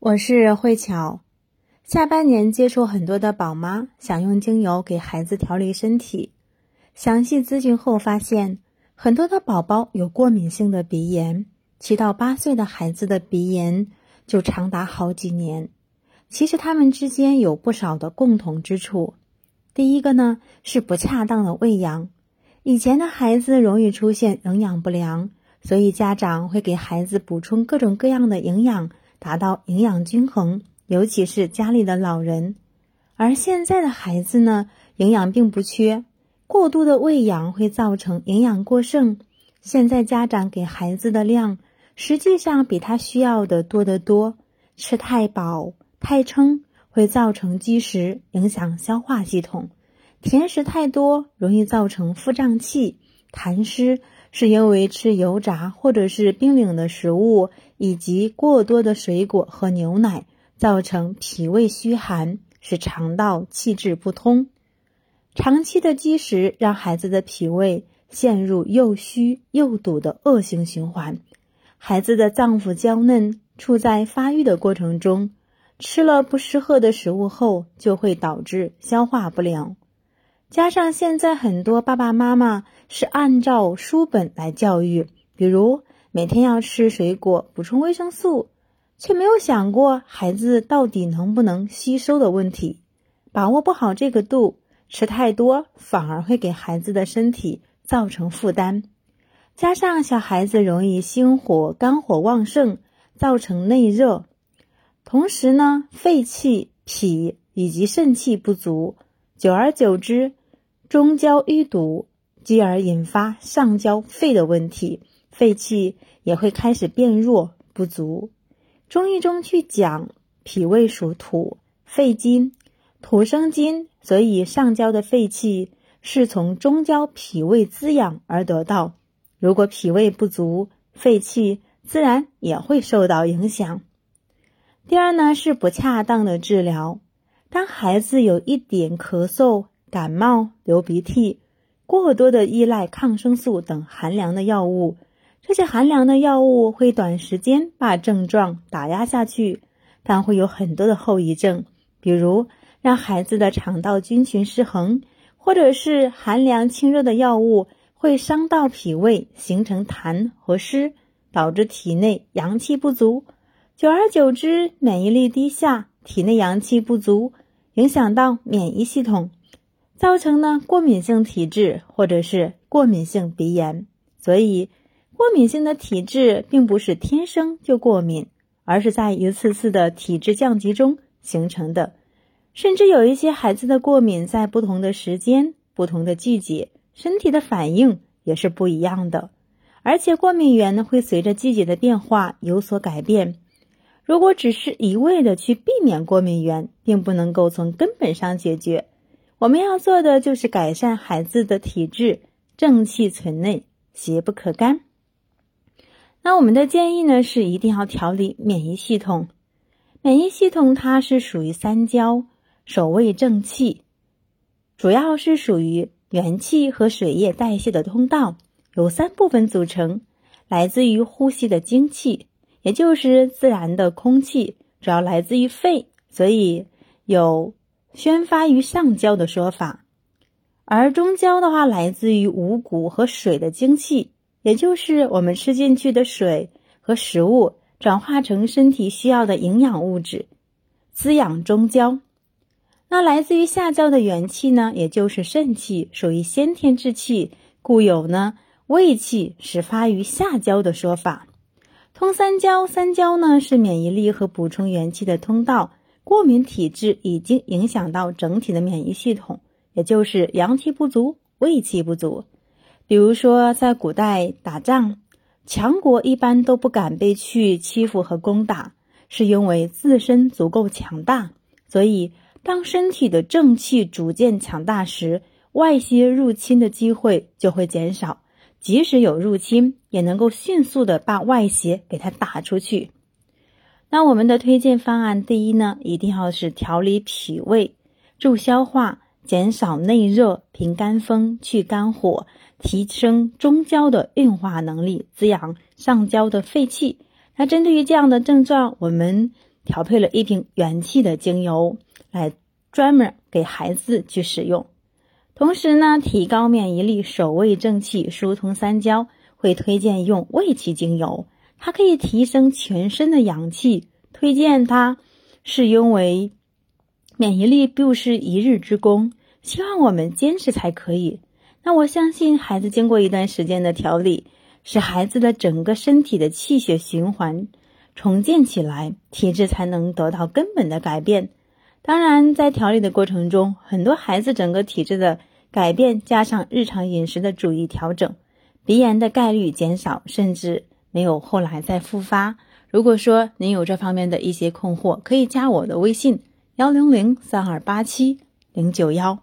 我是慧巧，下半年接触很多的宝妈想用精油给孩子调理身体，详细咨询后发现，很多的宝宝有过敏性的鼻炎，七到八岁的孩子的鼻炎就长达好几年。其实他们之间有不少的共同之处。第一个呢是不恰当的喂养，以前的孩子容易出现营养不良，所以家长会给孩子补充各种各样的营养。达到营养均衡，尤其是家里的老人。而现在的孩子呢，营养并不缺，过度的喂养会造成营养过剩。现在家长给孩子的量，实际上比他需要的多得多。吃太饱太撑会造成积食，影响消化系统；甜食太多容易造成腹胀气，痰湿。是因为吃油炸或者是冰冷的食物，以及过多的水果和牛奶，造成脾胃虚寒，使肠道气滞不通。长期的积食让孩子的脾胃陷入又虚又堵的恶性循环。孩子的脏腑娇嫩，处在发育的过程中，吃了不适合的食物后，就会导致消化不良。加上现在很多爸爸妈妈是按照书本来教育，比如每天要吃水果补充维生素，却没有想过孩子到底能不能吸收的问题，把握不好这个度，吃太多反而会给孩子的身体造成负担。加上小孩子容易心火、肝火旺盛，造成内热，同时呢，肺气、脾以及肾气不足，久而久之。中焦淤堵，继而引发上焦肺的问题，肺气也会开始变弱不足。中医中去讲，脾胃属土，肺金，土生金，所以上焦的肺气是从中焦脾胃滋养而得到。如果脾胃不足，肺气自然也会受到影响。第二呢，是不恰当的治疗。当孩子有一点咳嗽。感冒、流鼻涕，过多的依赖抗生素等寒凉的药物，这些寒凉的药物会短时间把症状打压下去，但会有很多的后遗症，比如让孩子的肠道菌群失衡，或者是寒凉清热的药物会伤到脾胃，形成痰和湿，导致体内阳气不足，久而久之免疫力低下，体内阳气不足，影响到免疫系统。造成呢过敏性体质或者是过敏性鼻炎，所以过敏性的体质并不是天生就过敏，而是在一次次的体质降级中形成的。甚至有一些孩子的过敏在不同的时间、不同的季节，身体的反应也是不一样的。而且过敏源呢会随着季节的变化有所改变。如果只是一味的去避免过敏源，并不能够从根本上解决。我们要做的就是改善孩子的体质，正气存内，邪不可干。那我们的建议呢，是一定要调理免疫系统。免疫系统它是属于三焦，守卫正气，主要是属于元气和水液代谢的通道，由三部分组成，来自于呼吸的精气，也就是自然的空气，主要来自于肺，所以有。宣发于上焦的说法，而中焦的话来自于五谷和水的精气，也就是我们吃进去的水和食物转化成身体需要的营养物质，滋养中焦。那来自于下焦的元气呢，也就是肾气，属于先天之气，故有呢胃气始发于下焦的说法。通三焦，三焦呢是免疫力和补充元气的通道。过敏体质已经影响到整体的免疫系统，也就是阳气不足、胃气不足。比如说，在古代打仗，强国一般都不敢被去欺负和攻打，是因为自身足够强大。所以，当身体的正气逐渐强大时，外邪入侵的机会就会减少。即使有入侵，也能够迅速的把外邪给它打出去。那我们的推荐方案，第一呢，一定要是调理脾胃、助消化、减少内热、平肝风、去肝火、提升中焦的运化能力、滋养上焦的肺气。那针对于这样的症状，我们调配了一瓶元气的精油，来专门给孩子去使用。同时呢，提高免疫力、守胃正气、疏通三焦，会推荐用胃气精油，它可以提升全身的阳气。推荐它是因为免疫力不是一日之功，希望我们坚持才可以。那我相信，孩子经过一段时间的调理，使孩子的整个身体的气血循环重建起来，体质才能得到根本的改变。当然，在调理的过程中，很多孩子整个体质的改变，加上日常饮食的注意调整，鼻炎的概率减少，甚至没有后来再复发。如果说您有这方面的一些困惑，可以加我的微信：幺零零三二八七零九幺。